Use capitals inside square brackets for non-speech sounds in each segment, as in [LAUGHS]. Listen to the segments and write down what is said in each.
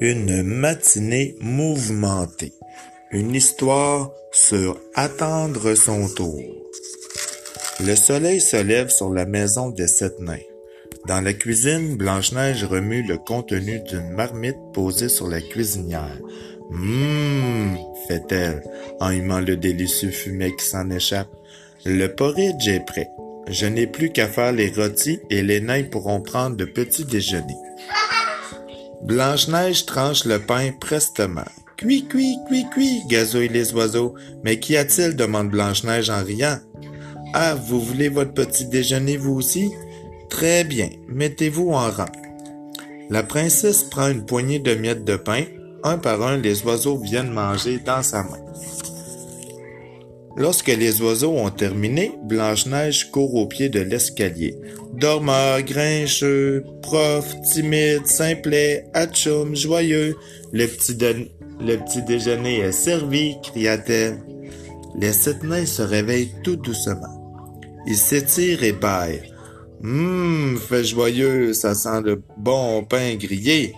Une matinée mouvementée. Une histoire sur attendre son tour. Le soleil se lève sur la maison des sept nains. Dans la cuisine, Blanche-Neige remue le contenu d'une marmite posée sur la cuisinière. Hum, fait-elle, en humant le délicieux fumet qui s'en échappe. Le porridge est prêt. Je n'ai plus qu'à faire les rôtis et les nains pourront prendre de petits déjeuners. Blanche-Neige tranche le pain prestement. Cui, cui, cui, cui, gazouillent les oiseaux. Mais qu'y a-t-il? demande Blanche-Neige en riant. Ah, vous voulez votre petit déjeuner vous aussi? Très bien, mettez-vous en rang. La princesse prend une poignée de miettes de pain. Un par un, les oiseaux viennent manger dans sa main. Lorsque les oiseaux ont terminé, Blanche-Neige court au pied de l'escalier. Dormeur, grincheux, prof, timide, simplet, atchoum, joyeux, le petit, le petit déjeuner est servi, cria-t-elle. Les sept nains se réveillent tout doucement. Ils s'étirent et baillent. Hum, fait joyeux, ça sent le bon pain grillé.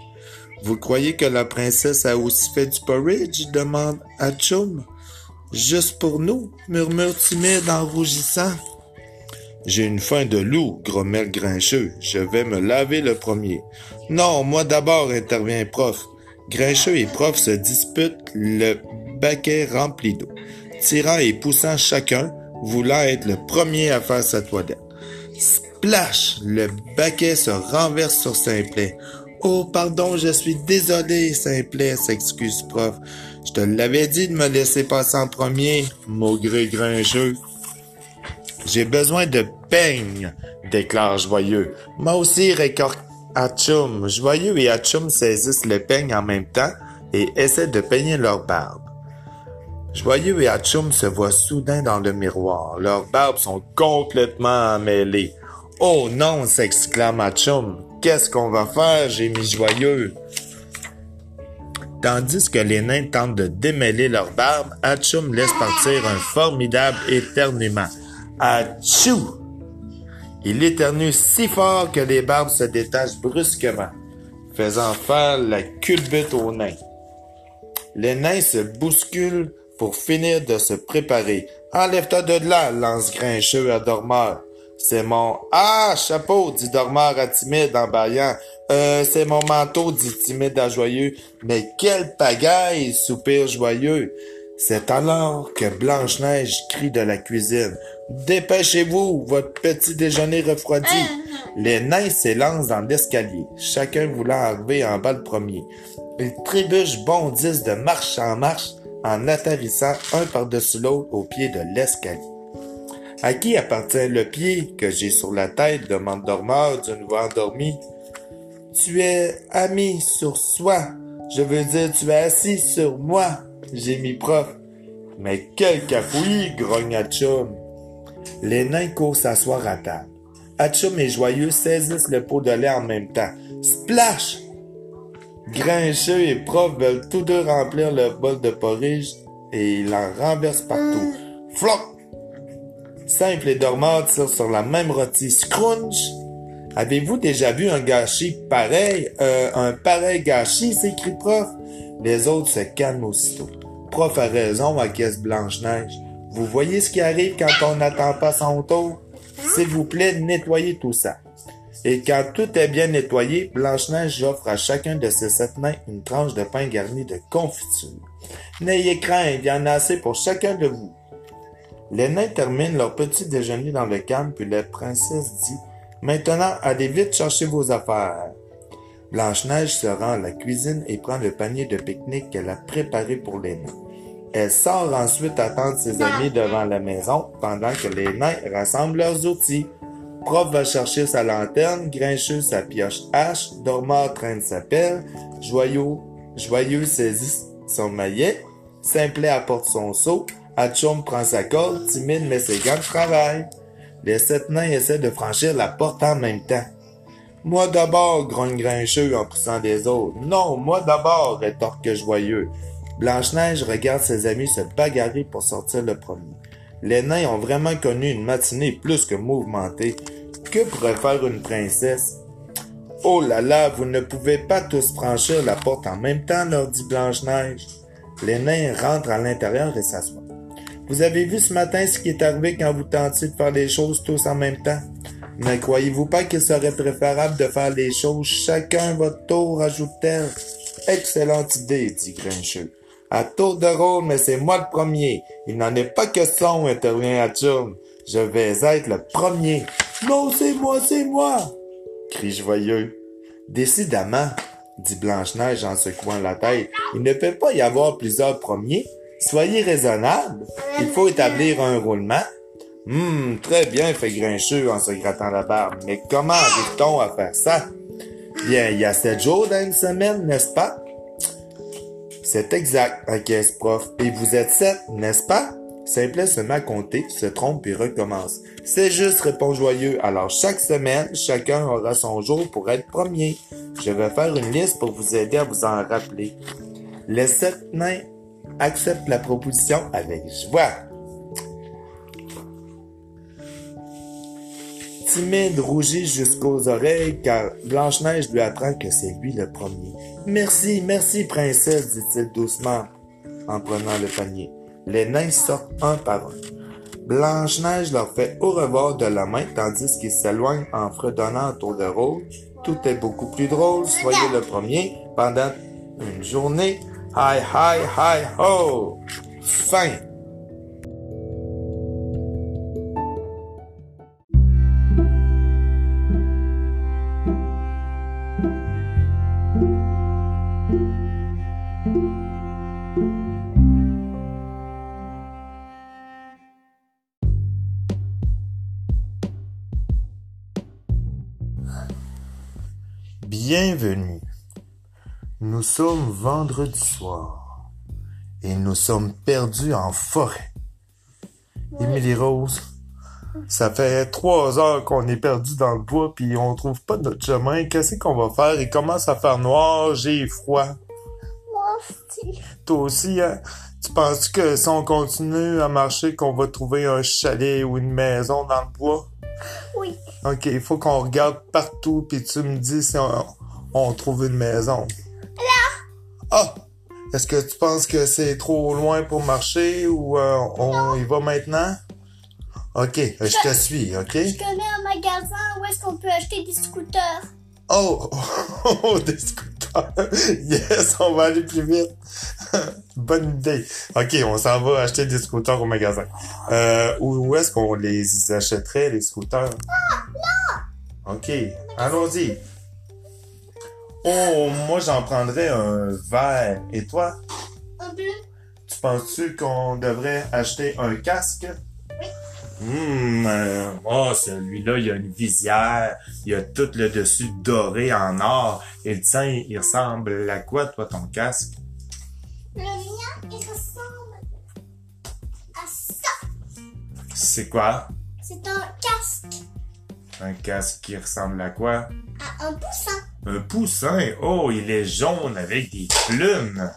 Vous croyez que la princesse a aussi fait du porridge? demande Atchoum. Juste pour nous, murmure timide en rougissant. J'ai une faim de loup, grommelle Grincheux. Je vais me laver le premier. Non, moi d'abord, intervient Prof. Grincheux et Prof se disputent le baquet rempli d'eau, tirant et poussant chacun, voulant être le premier à faire sa toilette. Splash! Le baquet se renverse sur Simplet. Oh, pardon, je suis désolé, Simplet, s'excuse Prof. Je te l'avais dit de me laisser passer en premier, maugré grincheux. J'ai besoin de peigne, déclare Joyeux. Moi aussi, rétorque Atchoum. Joyeux et Atchoum saisissent le peigne en même temps et essaient de peigner leur barbe. Joyeux et Atchoum se voient soudain dans le miroir. Leurs barbes sont complètement emmêlées. Oh non, s'exclame Atchoum. Qu'est-ce qu'on va faire, j'ai mis Joyeux? Tandis que les nains tentent de démêler leurs barbes, Atchoum laisse partir un formidable éternuement. Atchou! Il éternue si fort que les barbes se détachent brusquement, faisant faire la culbute aux nains. Les nains se bousculent pour finir de se préparer. Enlève-toi de là, lance grincheux à Dormeur. C'est mon Ah, chapeau, dit Dormeur à Timide en baillant. Euh, c'est mon manteau, dit Timide à Joyeux. Mais quelle pagaille, soupire Joyeux. C'est alors que Blanche-Neige crie de la cuisine. Dépêchez-vous, votre petit déjeuner refroidi. [LAUGHS] Les nains s'élancent dans l'escalier, chacun voulant arriver en bas le premier. Ils trébuchent bondissent de marche en marche en atterrissant un par-dessus l'autre au pied de l'escalier. À qui appartient le pied que j'ai sur la tête? demande Dormeur d'une voix endormie. Tu es ami sur soi. Je veux dire, tu es assis sur moi. J'ai mis prof. Mais quel cafouillis, grogne Atchoum. Les nains courent s'asseoir à table. Atchoum et Joyeux saisissent le pot de lait en même temps. Splash! Grincheux et Prof veulent tous deux remplir le bol de porridge et ils en renversent partout. Floc! Simple et dormant tirent sur la même rôtie. Scrunch! Avez-vous déjà vu un gâchis pareil? Euh, un pareil gâchis, s'écrie Prof. Les autres se calment aussitôt. Prof a raison, acquiesce Blanche-Neige. Vous voyez ce qui arrive quand on n'attend pas son tour? S'il vous plaît, nettoyez tout ça. Et quand tout est bien nettoyé, Blanche-Neige offre à chacun de ses sept nains une tranche de pain garni de confiture. N'ayez crainte, il y en a assez pour chacun de vous. Les nains terminent leur petit déjeuner dans le calme, puis la princesse dit Maintenant, allez vite chercher vos affaires. Blanche-Neige se rend à la cuisine et prend le panier de pique-nique qu'elle a préparé pour les nains. Elle sort ensuite attendre ses amis devant la maison pendant que les nains rassemblent leurs outils. Prof va chercher sa lanterne, Grincheux sa pioche hache, Dormeur traîne sa pelle, Joyeux, Joyeux saisit son maillet, Simplet apporte son seau, Atchoum prend sa corde, Timide met ses gants de travail. Les sept nains essaient de franchir la porte en même temps. Moi d'abord, grogne Grincheux en poussant des autres. Non, moi d'abord, rétorque Joyeux. Blanche-Neige regarde ses amis se bagarrer pour sortir le premier. Les nains ont vraiment connu une matinée plus que mouvementée. Que pourrait faire une princesse? Oh là là, vous ne pouvez pas tous franchir la porte en même temps, leur dit Blanche-Neige. Les nains rentrent à l'intérieur et s'assoient. Vous avez vu ce matin ce qui est arrivé quand vous tentiez de faire les choses tous en même temps? Ne croyez-vous pas qu'il serait préférable de faire les choses? Chacun votre tour, ajoute-t-elle? Excellente idée, dit Grincheux. À tour de rôle, mais c'est moi le premier. Il n'en est pas que son, intervient Hatchoum. Je vais être le premier. Non, c'est moi, c'est moi! crie joyeux. Décidément, dit Blanche-Neige en secouant la tête, il ne peut pas y avoir plusieurs premiers. Soyez raisonnable. Il faut établir un roulement. Hum, très bien, fait Grincheux en se grattant la barbe. Mais comment arrive-t-on à faire ça? Bien, il y a sept jours dans une semaine, n'est-ce pas? C'est exact, acquiesce prof. Et vous êtes sept, n'est-ce pas? Simplet se met à compter, se trompe et recommence. C'est juste, répond Joyeux. Alors chaque semaine, chacun aura son jour pour être premier. Je vais faire une liste pour vous aider à vous en rappeler. Les sept nains acceptent la proposition avec joie. Timide rougit jusqu'aux oreilles car Blanche-Neige lui apprend que c'est lui le premier. Merci, merci, princesse, dit-il doucement en prenant le panier. Les nains sortent un par un. Blanche-Neige leur fait au revoir de la main tandis qu'ils s'éloignent en fredonnant autour de rôle. Tout est beaucoup plus drôle, soyez le premier pendant une journée. Hi, hi, hi, ho! Fine. Bienvenue. Nous sommes vendredi soir et nous sommes perdus en forêt. Émilie Rose, ça fait trois heures qu'on est perdu dans le bois puis on trouve pas notre chemin. Qu'est-ce qu'on va faire? Il commence à faire noir, j'ai froid. Moi aussi. Toi aussi, hein? Tu penses que si on continue à marcher, qu'on va trouver un chalet ou une maison dans le bois? Oui. Ok, il faut qu'on regarde partout puis tu me dis si on, on trouve une maison. Ah! Est-ce que tu penses que c'est trop loin pour marcher ou euh, on y va maintenant? Ok, euh, je te suis, ok? Je connais un magasin où est-ce qu'on peut acheter des scooters. Oh! [LAUGHS] oh, des scooters! [LAUGHS] Yes, on va aller plus vite! [LAUGHS] Bonne idée. Ok, on s'en va acheter des scooters au magasin. Euh, où, où est-ce qu'on les achèterait, les scooters? Ah, là! Ok, allons-y. Oh, moi j'en prendrais un vert. Et toi? Un bleu. Tu penses-tu qu'on devrait acheter un casque? Oui. Hum, oh, celui-là, il y a une visière, il y a tout le dessus doré en or. Et le tien, il ressemble à quoi, toi, ton casque? Le mien, il ressemble à ça. C'est quoi? C'est un casque Un casque qui ressemble à quoi? à un poussin. Un poussin? Oh, il est jaune avec des plumes.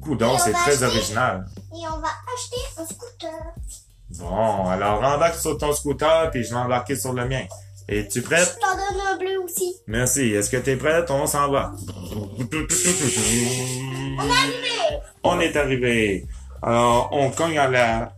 Coudon, c'est très acheter- original. Et on va acheter un scooter. Bon, alors embarque sur ton scooter puis je vais embarquer sur le mien. Es-tu Je prête? t'en donne un bleu aussi. Merci. Est-ce que t'es prête? On s'en va. On est arrivé. On est arrivé. Alors, on cogne à la,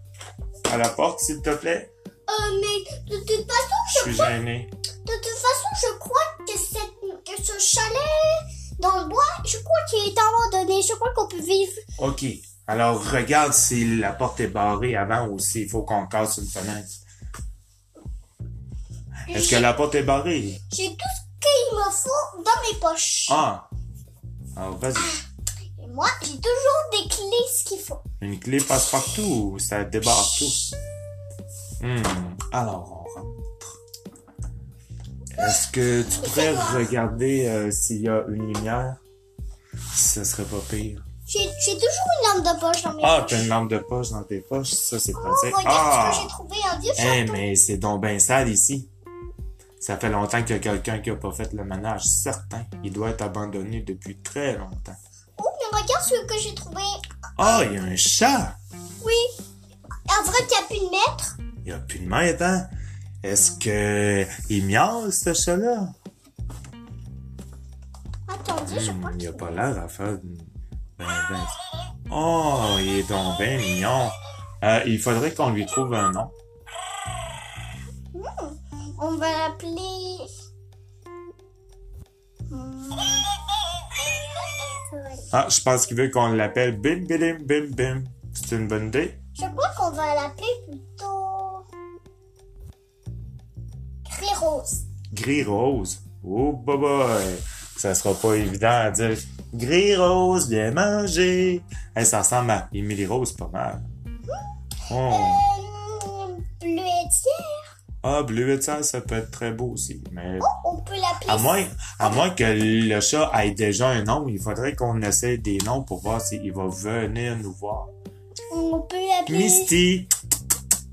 à la porte, s'il te plaît. Euh, mais de toute façon, Je je suis crois, gêné. de toute façon, je crois que cette, que ce chalet dans le bois, je crois qu'il est abandonné. Je crois qu'on peut vivre. OK. Alors, regarde si la porte est barrée avant ou s'il faut qu'on casse une fenêtre. Est-ce que la porte est barrée? J'ai tout ce qu'il me faut dans mes poches. Ah. Alors, vas-y. Et moi, j'ai toujours des clés ce qu'il faut. Une clé passe partout, ça débarre tout. Hmm, alors. Est-ce que tu pourrais regarder euh, s'il y a une lumière? Ça serait pas pire. J'ai toujours une lampe de poche dans mes Ah, t'as une lampe de poche dans tes poches, ça c'est Oh, pratique. regarde Ah! ce j'ai trouvé, un vieux Eh, mais c'est donc ben sale ici. Ça fait longtemps qu'il y a quelqu'un qui a pas fait le ménage, certain. Il doit être abandonné depuis très longtemps. Oh, mais regarde ce que j'ai trouvé. Ah, il y a un chat! Oui. En vrai, tu as pu le mettre. Il y a plus de maître, hein? Est-ce que il miaule, ce chat-là? attendu, je crois Hmm, il a pas l'air à faire... Ben, ben... Oh, il est donc bien mignon. Euh, il faudrait qu'on lui trouve un nom. On va l'appeler. Hmm. Ah, je pense qu'il veut qu'on l'appelle Bim Bim Bim Bim. C'est une bonne idée? Je crois qu'on va l'appeler rose. Gris rose. Oh, boy, boy. Ça sera pas évident à dire. Gris rose, bien manger. Hey, ça ressemble à Émilie Rose pas mal. Oh. Euh, bleuetière. Ah, bleuet ça, ça peut être très beau aussi. Mais On peut l'appeler. à moins, à moins que le chat ait déjà un nom, il faudrait qu'on essaie des noms pour voir s'il va venir nous voir. On peut l'appeler. Misty.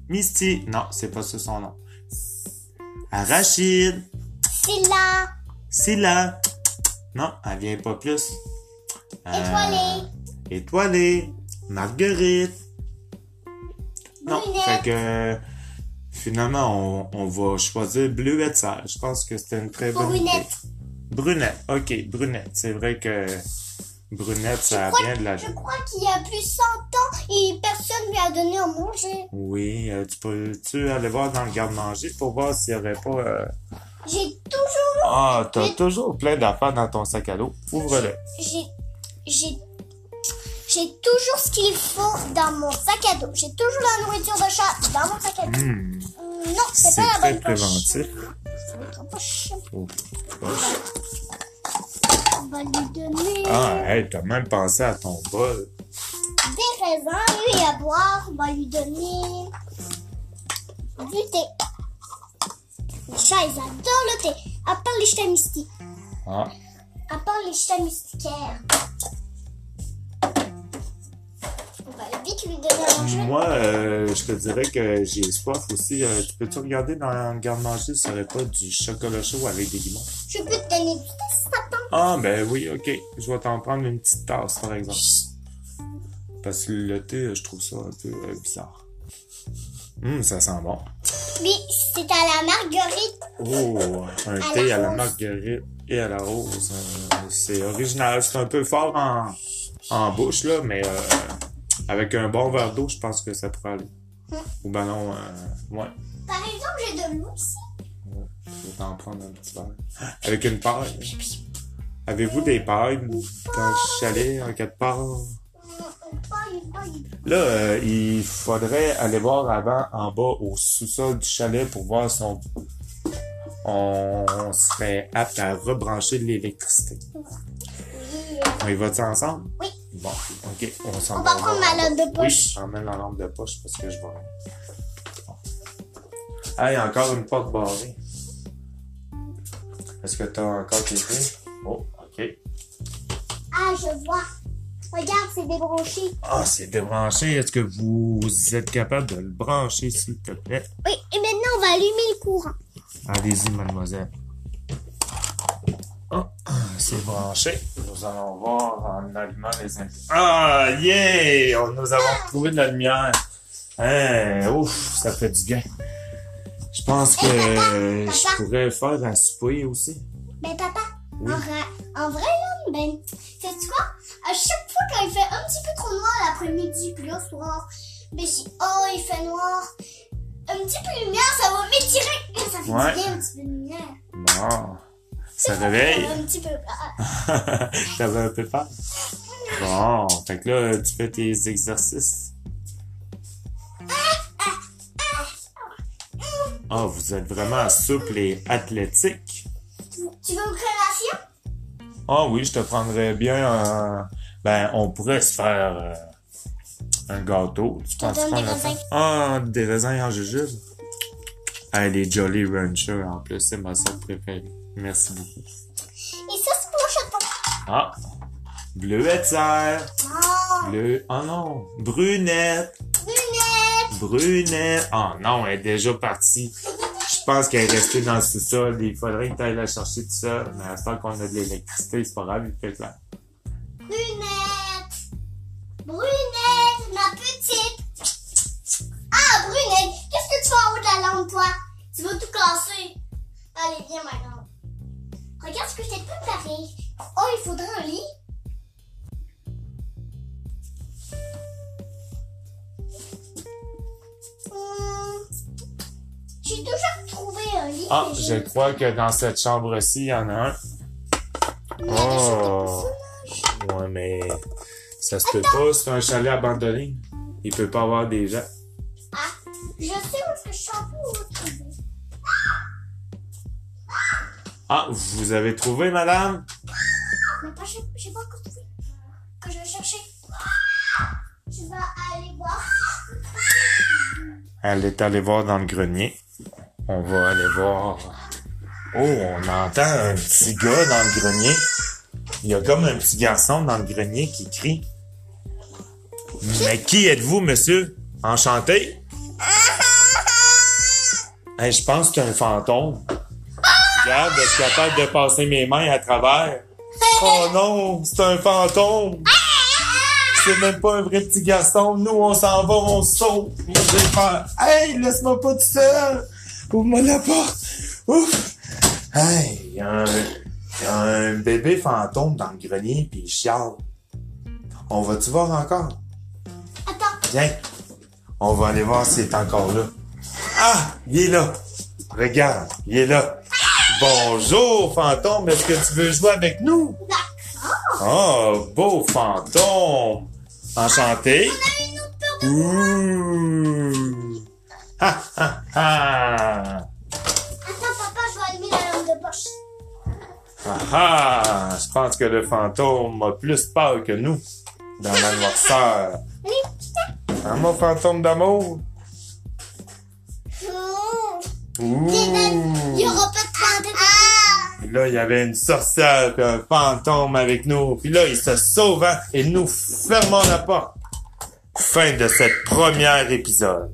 Misty. Non, c'est pas ça son nom. Arachide. Scylla. Scylla. Non, elle vient pas plus. Euh, Étoilée. Étoilée. Marguerite. Non, Brunette. fait que finalement, on, on va choisir Bleuette Serre. Je pense que c'était une très bonne idée. Brunette. Brunette. Ok, Brunette. C'est vrai que Brunette, ça crois- vient de la... Je crois qu'il y a plus de 100 ans et personne lui a donné à manger. Oui, euh, tu peux-tu aller voir dans le garde-manger pour voir s'il y aurait pas... euh, J'ai toujours. Ah, t'as toujours plein d'affaires dans ton sac à dos. Ouvre-le. J'ai. J'ai. J'ai toujours ce qu'il faut dans mon sac à dos. J'ai toujours la nourriture de chat dans mon sac à dos. Hmm, Non, c'est c'est pas la très bonne poche. préventif. C'est poche. Oh, On va lui donner Ah, hey, t'as même pensé à ton bol. des raisins et à boire. On va lui donner du thé. Les chats, ils adorent le thé. À part les chats mystiques. Ah, À part les chats. On va vite lui donner à manger. moi, euh, je te dirais que j'ai soif aussi. Euh, tu peux-tu regarder dans le garde-manger s'il n'y aurait pas du chocolat chaud avec des limons? Je peux te donner du thé si t'attends. Ah, ben oui, ok. Je vais t'en prendre une petite tasse, par exemple. Parce que le thé, je trouve ça un peu euh, bizarre. Hum, ça sent bon. Oui, c'est à la marguerite. Oh, un À thé la à la marguerite et à la rose. Euh, c'est original. C'est un peu fort en, en bouche, là, mais euh, avec un bon verre d'eau, je pense que ça pourrait aller. Hum. Ou ben non, euh, ouais. Par exemple, j'ai de l'eau ici. Je vais t'en prendre un petit verre. Avec une paille. Avez-vous des pailles dans le chalet en quatre parts? Là, euh, il faudrait aller voir avant en bas au sous-sol du chalet pour voir si on, on serait apte à rebrancher l'électricité. Oui. On y va-tu ensemble? Oui. Bon, ok, on s'en On va prendre ma lampe de poche. Oui, emmène la lampe de poche parce que je vais... Bon. Hey, encore une porte barrée. Est-ce que t'as encore tes clés? Oh, ok. Ah, je vois. Regarde, c'est débranché. Ah, c'est débranché. Est-ce que vous êtes capable de le brancher, s'il te plaît? Oui, et maintenant, on va allumer le courant. Allez-y, mademoiselle. Ah, c'est branché. Nous allons voir en allumant les. Ah, yeah! On- Nous avons trouvé de la lumière. Hein, ouf, ça fait du bien. Je pense que papa. je pourrais faire un souper aussi. Ben, papa, Oui. en, en vrai, là, ben, sais-tu quoi? À chaque fois quand il fait un petit peu trop noir l'après-midi, puis le soir, ben, si, oh, il fait noir, un petit peu de lumière, ça va m'étirer. Ça fait Ouais. du bien, un petit peu de lumière. Bon. Ça réveille. Un petit peu. Ah, [LAUGHS] T'avais un peu peur? Bon, fait que là, tu fais tes exercices. Ah, vous êtes vraiment souple et athlétique. Tu veux une collation? Ah oui, je te prendrais bien un... Ben, on pourrait se faire euh, un gâteau. Tu penses des raisins? Ah, des raisins en jujube. Ah, les Jolly Rancher, en plus, c'est ma sorte préférée. Merci beaucoup. Et ça, c'est pour le chaton. Ah, bleuette serre. Oh, Bleu... Oh non, brunette. lunettes. Brunette. Oh non, elle est déjà partie je pense qu'elle est restée dans le sous-sol. Il faudrait que tu ailles la chercher tout ça. Mais à ce qu'on a de l'électricité, c'est pas grave, il fait clair. Brunette! Brunette, ma petite! Ah, Brunette! Qu'est-ce que tu fais en haut de la lampe, toi? Tu vas tout casser. Allez, viens, ma grande. Regarde ce que je t'ai préparé. Oh, il faudrait un lit. Hum, toujours ah, je crois que dans cette chambre-ci, il y en a un. Oh. Ouais, mais ça se peut pas, c'est un chalet abandonné. Il peut pas avoir des gens. Ah, je sais où le trouvé. Ah, vous avez trouvé, madame? Mais pas, j'ai j'ai pas encore trouvé. Que je vais chercher. Je vais aller voir. Elle est allée voir dans le grenier. On va aller voir. Oh, on entend un petit gars dans le grenier. Il y a comme un petit garçon dans le grenier qui crie. Mais qui êtes-vous, monsieur? Enchanté? Je pense que c'est un fantôme. Regarde, je suis capable de passer mes mains à travers. Oh non, c'est un fantôme. C'est même pas un vrai petit garçon. Nous, on s'en va, on saute. J'ai peur. Hey, laisse-moi pas tout seul. Ouvre-moi la porte. Ouf. Hey, il y, a un- y a un bébé fantôme dans le grenier puis il chiale. On va-tu voir encore? Attends, Viens. On va aller voir s'il est encore là. Ah, il est là. Regarde, il est là. Bonjour, fantôme. Est-ce que tu veux jouer avec nous? d'accord. Oh, beau fantôme! Enchanté? On a une autre de Ouh! Ha, ha, ha! Attends, papa, je vais allumer la lampe de poche. Ah, ah! Je pense que le fantôme a plus peur que nous dans la noirceur. Hein, mon fantôme d'amour? Oh. Ouh! Il y aura pas de fantôme. Ah! Puis là, il y avait une sorcière puis un fantôme avec nous. Puis là, il se sauva et nous fermons la porte. Fin de cette première épisode.